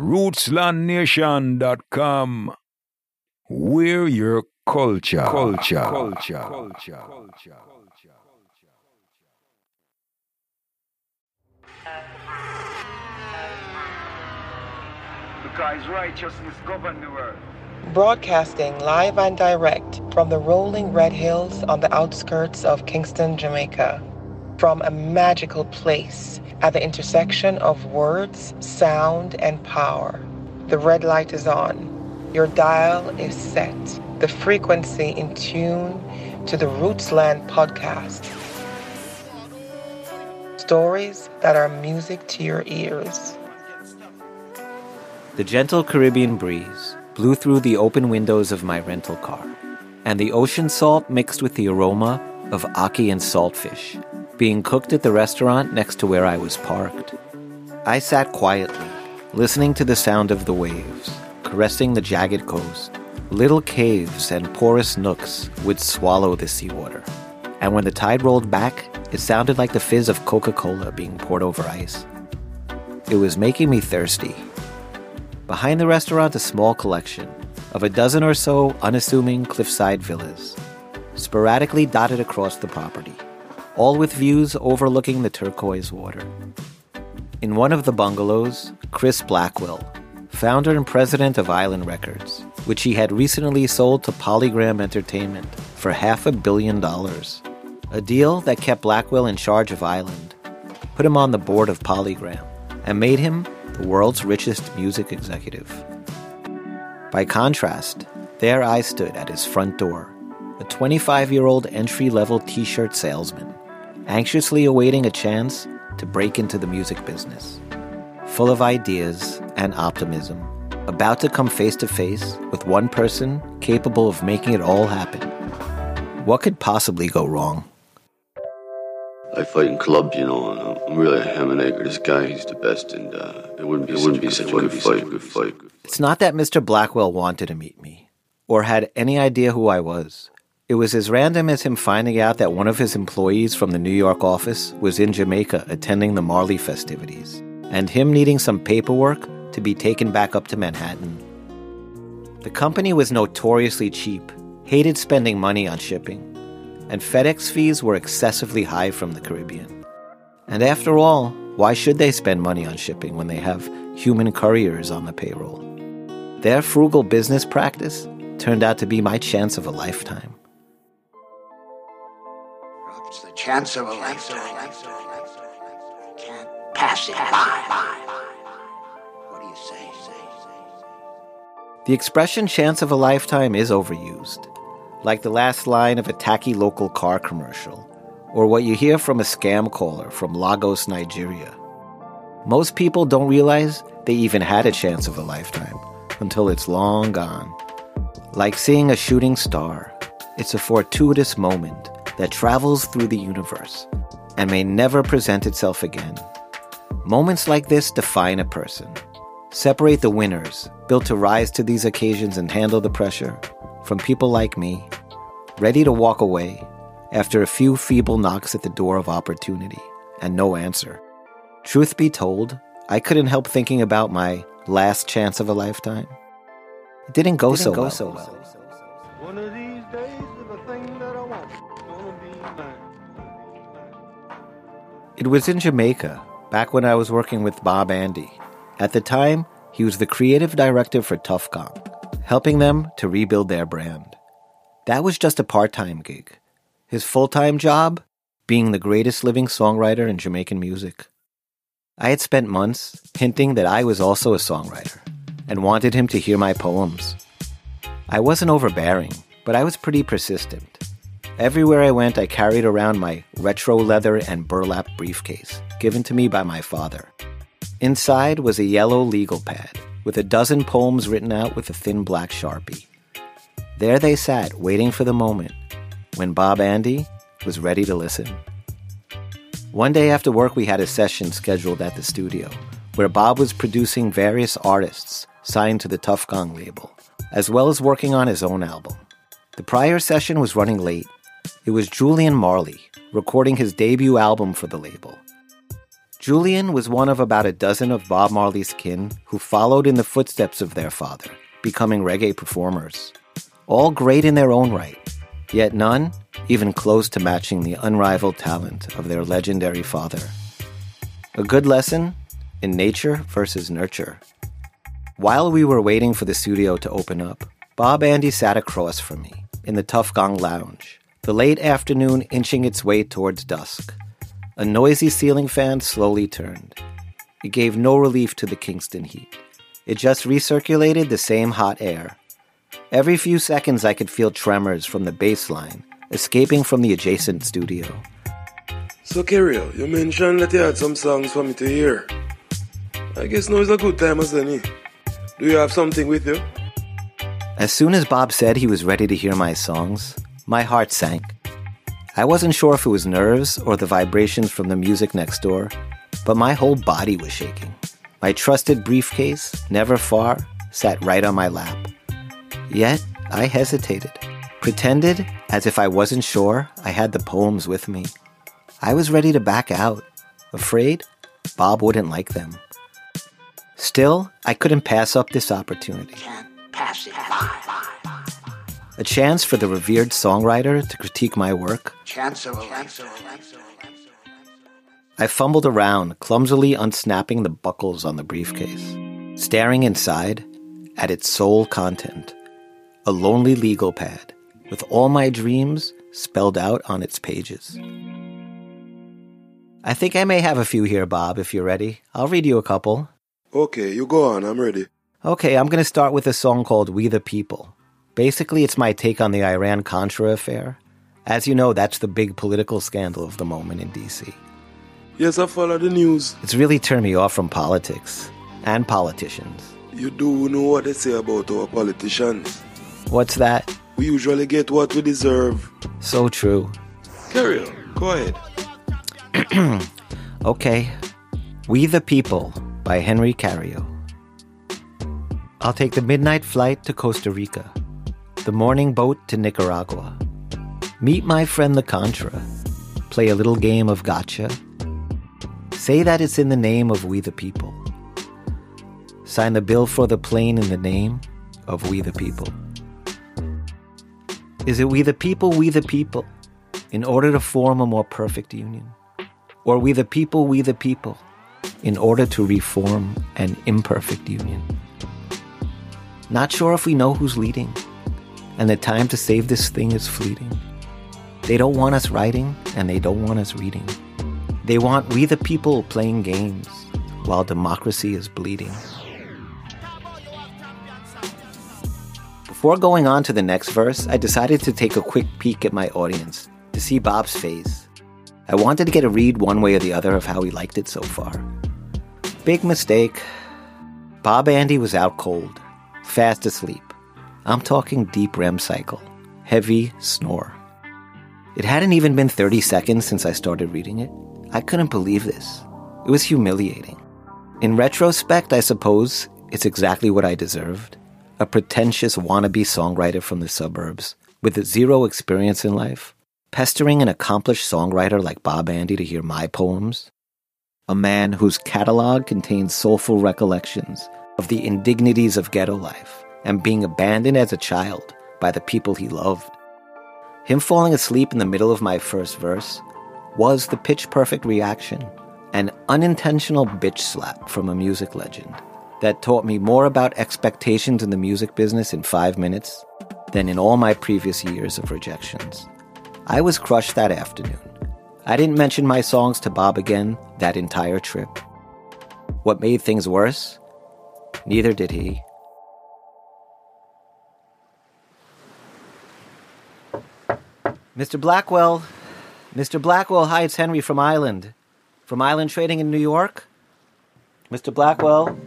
rootslandnation.com. We're your culture. Culture. Culture. Culture. Culture. Because righteousness govern the world. Broadcasting live and direct from the rolling red hills on the outskirts of Kingston, Jamaica. From a magical place at the intersection of words, sound, and power. The red light is on. Your dial is set. The frequency in tune to the Rootsland podcast. Stories that are music to your ears. The gentle Caribbean breeze blew through the open windows of my rental car, and the ocean salt mixed with the aroma of ackee and saltfish being cooked at the restaurant next to where I was parked. I sat quietly, listening to the sound of the waves, caressing the jagged coast. Little caves and porous nooks would swallow the seawater, and when the tide rolled back, it sounded like the fizz of Coca Cola being poured over ice. It was making me thirsty. Behind the restaurant, a small collection of a dozen or so unassuming cliffside villas, sporadically dotted across the property all with views overlooking the turquoise water. In one of the bungalows, Chris Blackwell, founder and president of Island Records, which he had recently sold to Polygram Entertainment for half a billion dollars, a deal that kept Blackwell in charge of Island, put him on the board of Polygram, and made him the world's richest music executive. By contrast, there I stood at his front door, a 25 year old entry level t shirt salesman anxiously awaiting a chance to break into the music business. Full of ideas and optimism, about to come face to face with one person capable of making it all happen. What could possibly go wrong? I fight in clubs, you know, and I'm really a Hamanaker. This guy, he's the best, and uh, it wouldn't be, it wouldn't be such a good fight. Good fight. It's not that Mr. Blackwell wanted to meet me, or had any idea who I was. It was as random as him finding out that one of his employees from the New York office was in Jamaica attending the Marley festivities, and him needing some paperwork to be taken back up to Manhattan. The company was notoriously cheap, hated spending money on shipping, and FedEx fees were excessively high from the Caribbean. And after all, why should they spend money on shipping when they have human couriers on the payroll? Their frugal business practice turned out to be my chance of a lifetime. Chance of a lifetime. The expression chance of a lifetime is overused, like the last line of a tacky local car commercial, or what you hear from a scam caller from Lagos, Nigeria. Most people don't realize they even had a chance of a lifetime until it's long gone. Like seeing a shooting star, it's a fortuitous moment that travels through the universe and may never present itself again. Moments like this define a person. Separate the winners, built to rise to these occasions and handle the pressure, from people like me, ready to walk away after a few feeble knocks at the door of opportunity and no answer. Truth be told, I couldn't help thinking about my last chance of a lifetime. It didn't go, didn't so, go well. so well. It was in Jamaica, back when I was working with Bob Andy. At the time, he was the creative director for Tuff Gong, helping them to rebuild their brand. That was just a part time gig. His full time job? Being the greatest living songwriter in Jamaican music. I had spent months hinting that I was also a songwriter and wanted him to hear my poems. I wasn't overbearing, but I was pretty persistent. Everywhere I went, I carried around my retro leather and burlap briefcase, given to me by my father. Inside was a yellow legal pad with a dozen poems written out with a thin black sharpie. There they sat, waiting for the moment when Bob Andy was ready to listen. One day after work, we had a session scheduled at the studio where Bob was producing various artists signed to the Tuff Gong label, as well as working on his own album. The prior session was running late, it was Julian Marley recording his debut album for the label. Julian was one of about a dozen of Bob Marley's kin who followed in the footsteps of their father, becoming reggae performers. All great in their own right, yet none even close to matching the unrivaled talent of their legendary father. A good lesson in nature versus nurture. While we were waiting for the studio to open up, Bob Andy sat across from me in the Tuff Gong Lounge, the late afternoon inching its way towards dusk. A noisy ceiling fan slowly turned. It gave no relief to the Kingston heat. It just recirculated the same hot air. Every few seconds, I could feel tremors from the bass line escaping from the adjacent studio. So, Kerio, you mentioned that you had some songs for me to hear. I guess now is a good time as any. Do you have something with you? As soon as Bob said he was ready to hear my songs, my heart sank. I wasn't sure if it was nerves or the vibrations from the music next door, but my whole body was shaking. My trusted briefcase, never far, sat right on my lap. Yet, I hesitated, pretended as if I wasn't sure I had the poems with me. I was ready to back out, afraid Bob wouldn't like them. Still, I couldn't pass up this opportunity. Can't pass it by. A chance for the revered songwriter to critique my work. Chance of a. I fumbled around, clumsily unsnapping the buckles on the briefcase, staring inside at its sole content a lonely legal pad with all my dreams spelled out on its pages. I think I may have a few here, Bob, if you're ready. I'll read you a couple. Okay, you go on, I'm ready. Okay, I'm going to start with a song called We the People. Basically, it's my take on the Iran Contra affair. As you know, that's the big political scandal of the moment in DC. Yes, I follow the news. It's really turned me off from politics and politicians. You do know what they say about our politicians. What's that? We usually get what we deserve. So true. Carry on. Go ahead. Okay. We the People by Henry Cario. I'll take the midnight flight to Costa Rica, the morning boat to Nicaragua. Meet my friend the Contra. Play a little game of gotcha. Say that it's in the name of We the People. Sign the bill for the plane in the name of We the People. Is it We the People, We the People, in order to form a more perfect union? Or We the People, We the People, in order to reform an imperfect union? Not sure if we know who's leading, and the time to save this thing is fleeting. They don't want us writing, and they don't want us reading. They want we the people playing games while democracy is bleeding. Before going on to the next verse, I decided to take a quick peek at my audience to see Bob's face. I wanted to get a read one way or the other of how he liked it so far. Big mistake. Bob Andy was out cold, fast asleep. I'm talking deep REM cycle, heavy snore. It hadn't even been 30 seconds since I started reading it. I couldn't believe this. It was humiliating. In retrospect, I suppose it's exactly what I deserved a pretentious wannabe songwriter from the suburbs with zero experience in life, pestering an accomplished songwriter like Bob Andy to hear my poems. A man whose catalog contains soulful recollections of the indignities of ghetto life and being abandoned as a child by the people he loved. Him falling asleep in the middle of my first verse was the pitch perfect reaction, an unintentional bitch slap from a music legend that taught me more about expectations in the music business in five minutes than in all my previous years of rejections. I was crushed that afternoon. I didn't mention my songs to Bob again that entire trip. What made things worse? Neither did he. Mr. Blackwell, Mr. Blackwell, hi, it's Henry from Island. From Island Trading in New York? Mr. Blackwell?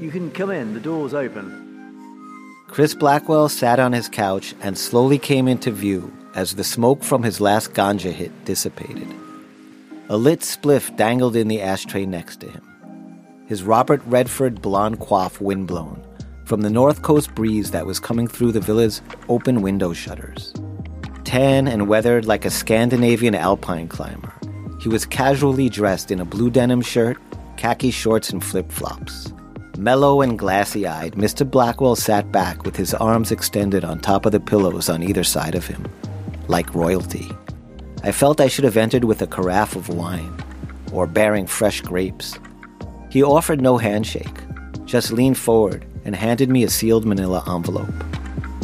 You can come in, the door's open. Chris Blackwell sat on his couch and slowly came into view as the smoke from his last ganja hit dissipated. A lit spliff dangled in the ashtray next to him. His Robert Redford blonde coif windblown from the north coast breeze that was coming through the villa's open window shutters. Tan and weathered like a Scandinavian alpine climber, He was casually dressed in a blue denim shirt, khaki shorts, and flip flops. Mellow and glassy eyed, Mr. Blackwell sat back with his arms extended on top of the pillows on either side of him, like royalty. I felt I should have entered with a carafe of wine, or bearing fresh grapes. He offered no handshake, just leaned forward and handed me a sealed manila envelope.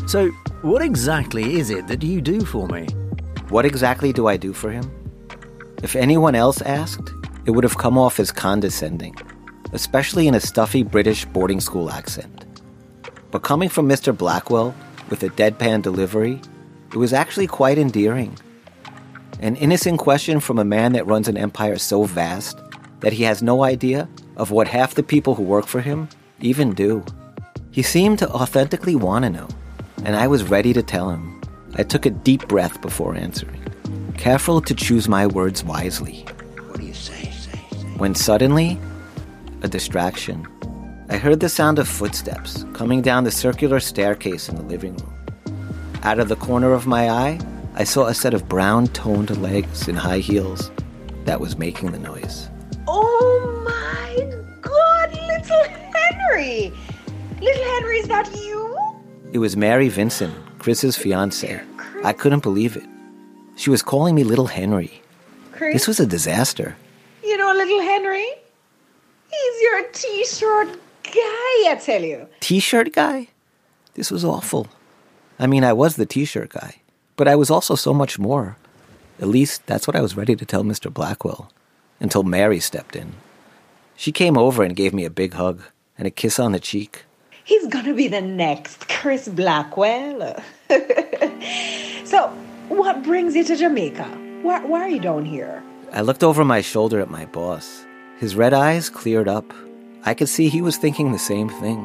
So, what exactly is it that you do for me? What exactly do I do for him? If anyone else asked, it would have come off as condescending, especially in a stuffy British boarding school accent. But coming from Mr. Blackwell with a deadpan delivery, it was actually quite endearing. An innocent question from a man that runs an empire so vast that he has no idea of what half the people who work for him even do. He seemed to authentically want to know, and I was ready to tell him. I took a deep breath before answering, careful to choose my words wisely. What do you say? say, say? When suddenly, a distraction. I heard the sound of footsteps coming down the circular staircase in the living room. Out of the corner of my eye, I saw a set of brown toned legs in high heels that was making the noise. Oh my god, little Henry! Little Henry, is that you? It was Mary Vinson, Chris's fiance. I couldn't believe it. She was calling me Little Henry. Chris? This was a disaster. You know little Henry? He's your t shirt guy, I tell you. T shirt guy? This was awful. I mean, I was the t shirt guy, but I was also so much more. At least that's what I was ready to tell Mr. Blackwell until Mary stepped in. She came over and gave me a big hug and a kiss on the cheek. He's gonna be the next Chris Blackwell. so, what brings you to Jamaica? Why, why are you down here? I looked over my shoulder at my boss. His red eyes cleared up. I could see he was thinking the same thing.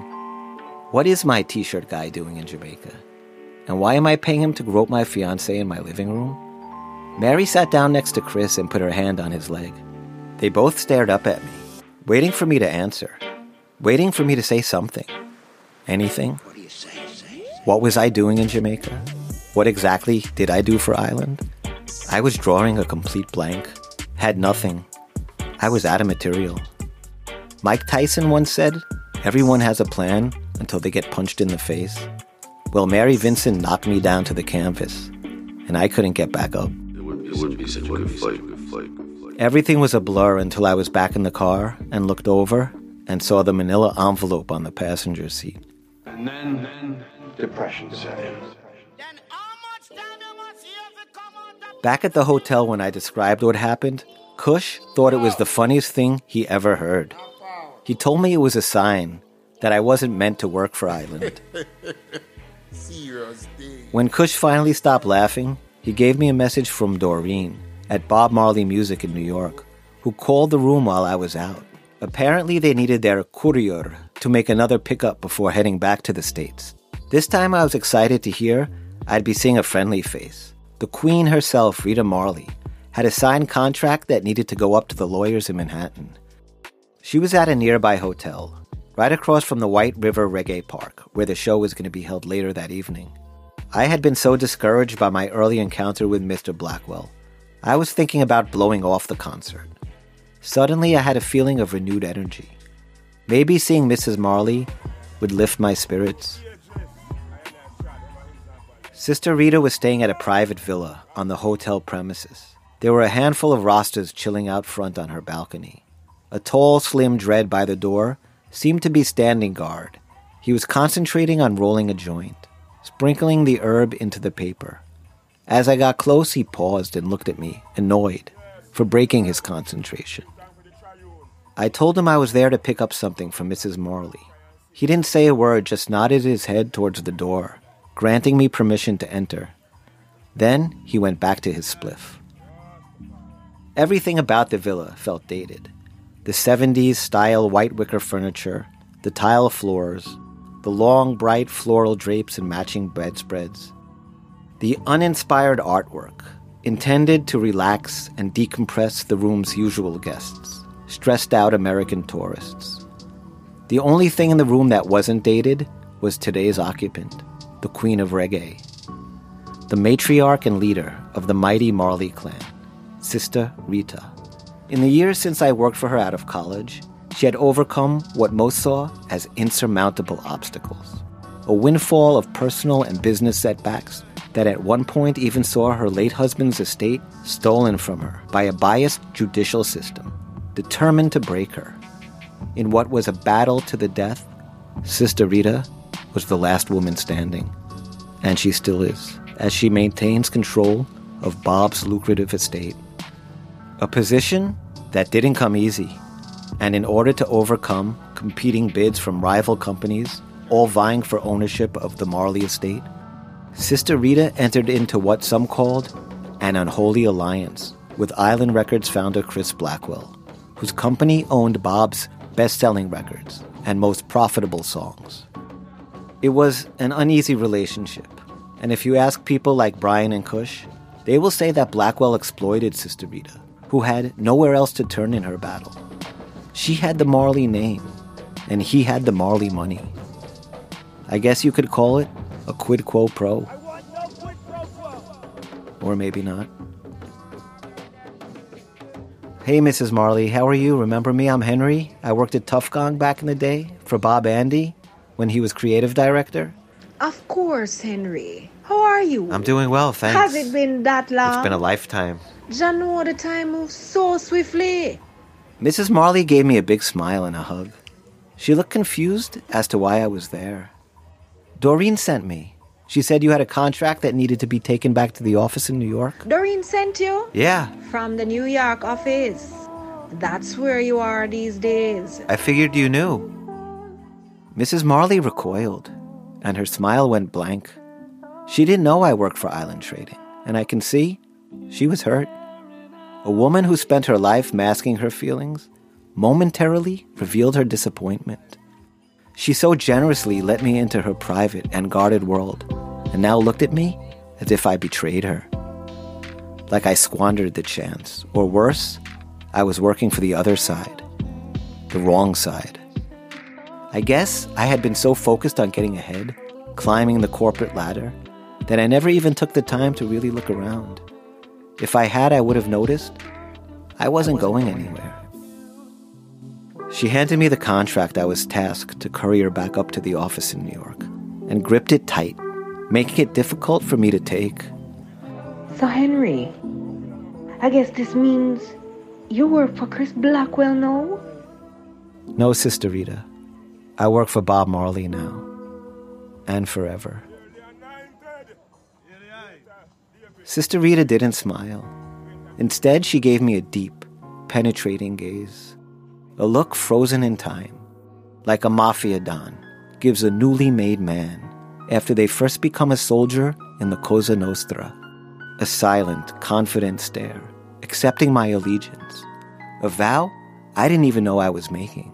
What is my t shirt guy doing in Jamaica? And why am I paying him to grope my fiance in my living room? Mary sat down next to Chris and put her hand on his leg. They both stared up at me, waiting for me to answer, waiting for me to say something. Anything? What do you say? say? What was I doing in Jamaica? What exactly did I do for Island? I was drawing a complete blank, had nothing. I was out of material. Mike Tyson once said, Everyone has a plan until they get punched in the face. Well, Mary Vinson knocked me down to the canvas, and I couldn't get back up. It wouldn't be, it wouldn't be such a good fight. Good fight. Good fight. Everything was a blur until I was back in the car and looked over and saw the manila envelope on the passenger seat. And then, then depression set in. Back at the hotel when I described what happened, Kush thought it was the funniest thing he ever heard. He told me it was a sign that I wasn't meant to work for Island. When Kush finally stopped laughing, he gave me a message from Doreen at Bob Marley Music in New York, who called the room while I was out. Apparently, they needed their courier to make another pickup before heading back to the States. This time, I was excited to hear I'd be seeing a friendly face. The Queen herself, Rita Marley, had a signed contract that needed to go up to the lawyers in Manhattan. She was at a nearby hotel, right across from the White River Reggae Park, where the show was going to be held later that evening. I had been so discouraged by my early encounter with Mr. Blackwell. I was thinking about blowing off the concert. Suddenly, I had a feeling of renewed energy. Maybe seeing Mrs. Marley would lift my spirits. Sister Rita was staying at a private villa on the hotel premises. There were a handful of Rastas chilling out front on her balcony. A tall, slim dread by the door seemed to be standing guard. He was concentrating on rolling a joint, sprinkling the herb into the paper. As I got close, he paused and looked at me, annoyed, for breaking his concentration. I told him I was there to pick up something from Mrs. Marley. He didn't say a word, just nodded his head towards the door, granting me permission to enter. Then he went back to his spliff. Everything about the villa felt dated. The 70s style white wicker furniture, the tile floors, the long, bright floral drapes and matching bedspreads, the uninspired artwork, intended to relax and decompress the room's usual guests, stressed out American tourists. The only thing in the room that wasn't dated was today's occupant, the Queen of Reggae, the matriarch and leader of the mighty Marley clan, Sister Rita. In the years since I worked for her out of college, she had overcome what most saw as insurmountable obstacles. A windfall of personal and business setbacks that at one point even saw her late husband's estate stolen from her by a biased judicial system, determined to break her. In what was a battle to the death, Sister Rita was the last woman standing. And she still is, as she maintains control of Bob's lucrative estate. A position that didn't come easy. And in order to overcome competing bids from rival companies, all vying for ownership of the Marley estate, Sister Rita entered into what some called an unholy alliance with Island Records founder Chris Blackwell, whose company owned Bob's best selling records and most profitable songs. It was an uneasy relationship, and if you ask people like Brian and Kush, they will say that Blackwell exploited Sister Rita, who had nowhere else to turn in her battle. She had the Marley name, and he had the Marley money. I guess you could call it a quid quo pro. Or maybe not. Hey, Mrs. Marley, how are you? Remember me? I'm Henry. I worked at Tuff Gong back in the day for Bob Andy when he was creative director. Of course, Henry. How are you? I'm doing well, thanks. Has it been that long? It's been a lifetime. Jah know the time moves so swiftly. Mrs. Marley gave me a big smile and a hug. She looked confused as to why I was there. Doreen sent me. She said you had a contract that needed to be taken back to the office in New York. Doreen sent you? Yeah. From the New York office. That's where you are these days. I figured you knew. Mrs. Marley recoiled, and her smile went blank. She didn't know I worked for Island Trading, and I can see she was hurt. A woman who spent her life masking her feelings momentarily revealed her disappointment. She so generously let me into her private and guarded world, and now looked at me as if I betrayed her. Like I squandered the chance, or worse, I was working for the other side, the wrong side. I guess I had been so focused on getting ahead, climbing the corporate ladder, that I never even took the time to really look around. If I had, I would have noticed I wasn't going anywhere. She handed me the contract I was tasked to courier back up to the office in New York and gripped it tight, making it difficult for me to take. So, Henry, I guess this means you work for Chris Blackwell now? No, Sister Rita. I work for Bob Marley now. And forever. Sister Rita didn't smile. Instead, she gave me a deep, penetrating gaze. A look frozen in time, like a mafia don gives a newly made man after they first become a soldier in the Cosa Nostra. A silent, confident stare, accepting my allegiance. A vow I didn't even know I was making.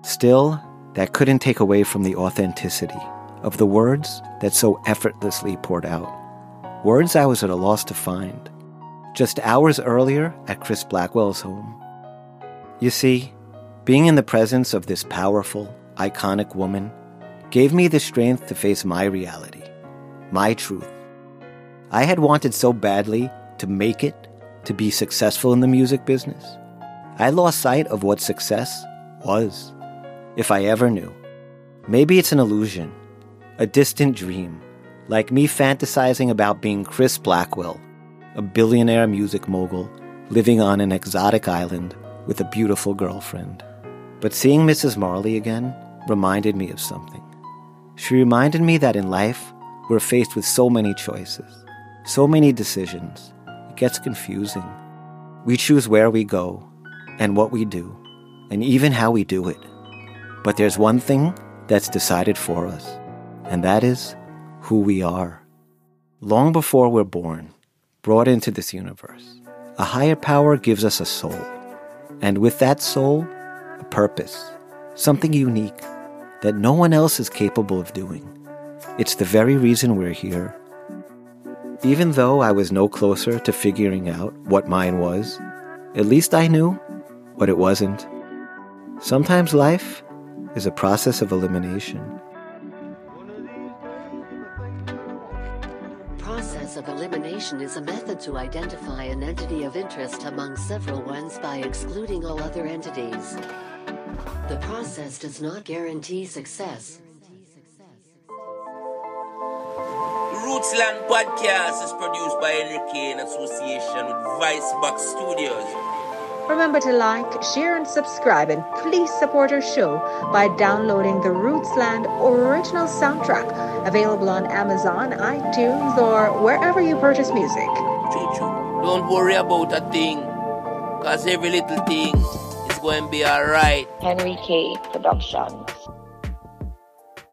Still, that couldn't take away from the authenticity of the words that so effortlessly poured out. Words I was at a loss to find. Just hours earlier at Chris Blackwell's home. You see, being in the presence of this powerful, iconic woman gave me the strength to face my reality, my truth. I had wanted so badly to make it, to be successful in the music business. I lost sight of what success was, if I ever knew. Maybe it's an illusion, a distant dream, like me fantasizing about being Chris Blackwell, a billionaire music mogul living on an exotic island with a beautiful girlfriend. But seeing Mrs. Marley again reminded me of something. She reminded me that in life, we're faced with so many choices, so many decisions. It gets confusing. We choose where we go and what we do, and even how we do it. But there's one thing that's decided for us, and that is who we are. Long before we're born, brought into this universe, a higher power gives us a soul. And with that soul, a purpose, something unique that no one else is capable of doing. It's the very reason we're here. Even though I was no closer to figuring out what mine was, at least I knew what it wasn't. Sometimes life is a process of elimination. Process of elimination is a method to identify an entity of interest among several ones by excluding all other entities. The process does not guarantee success. Rootsland Podcast is produced by Enrique in association with Vice Box Studios. Remember to like, share, and subscribe, and please support our show by downloading the Rootsland original soundtrack, available on Amazon, iTunes, or wherever you purchase music. Don't worry about a thing, cause every little thing is going to be alright. Henry K. Production.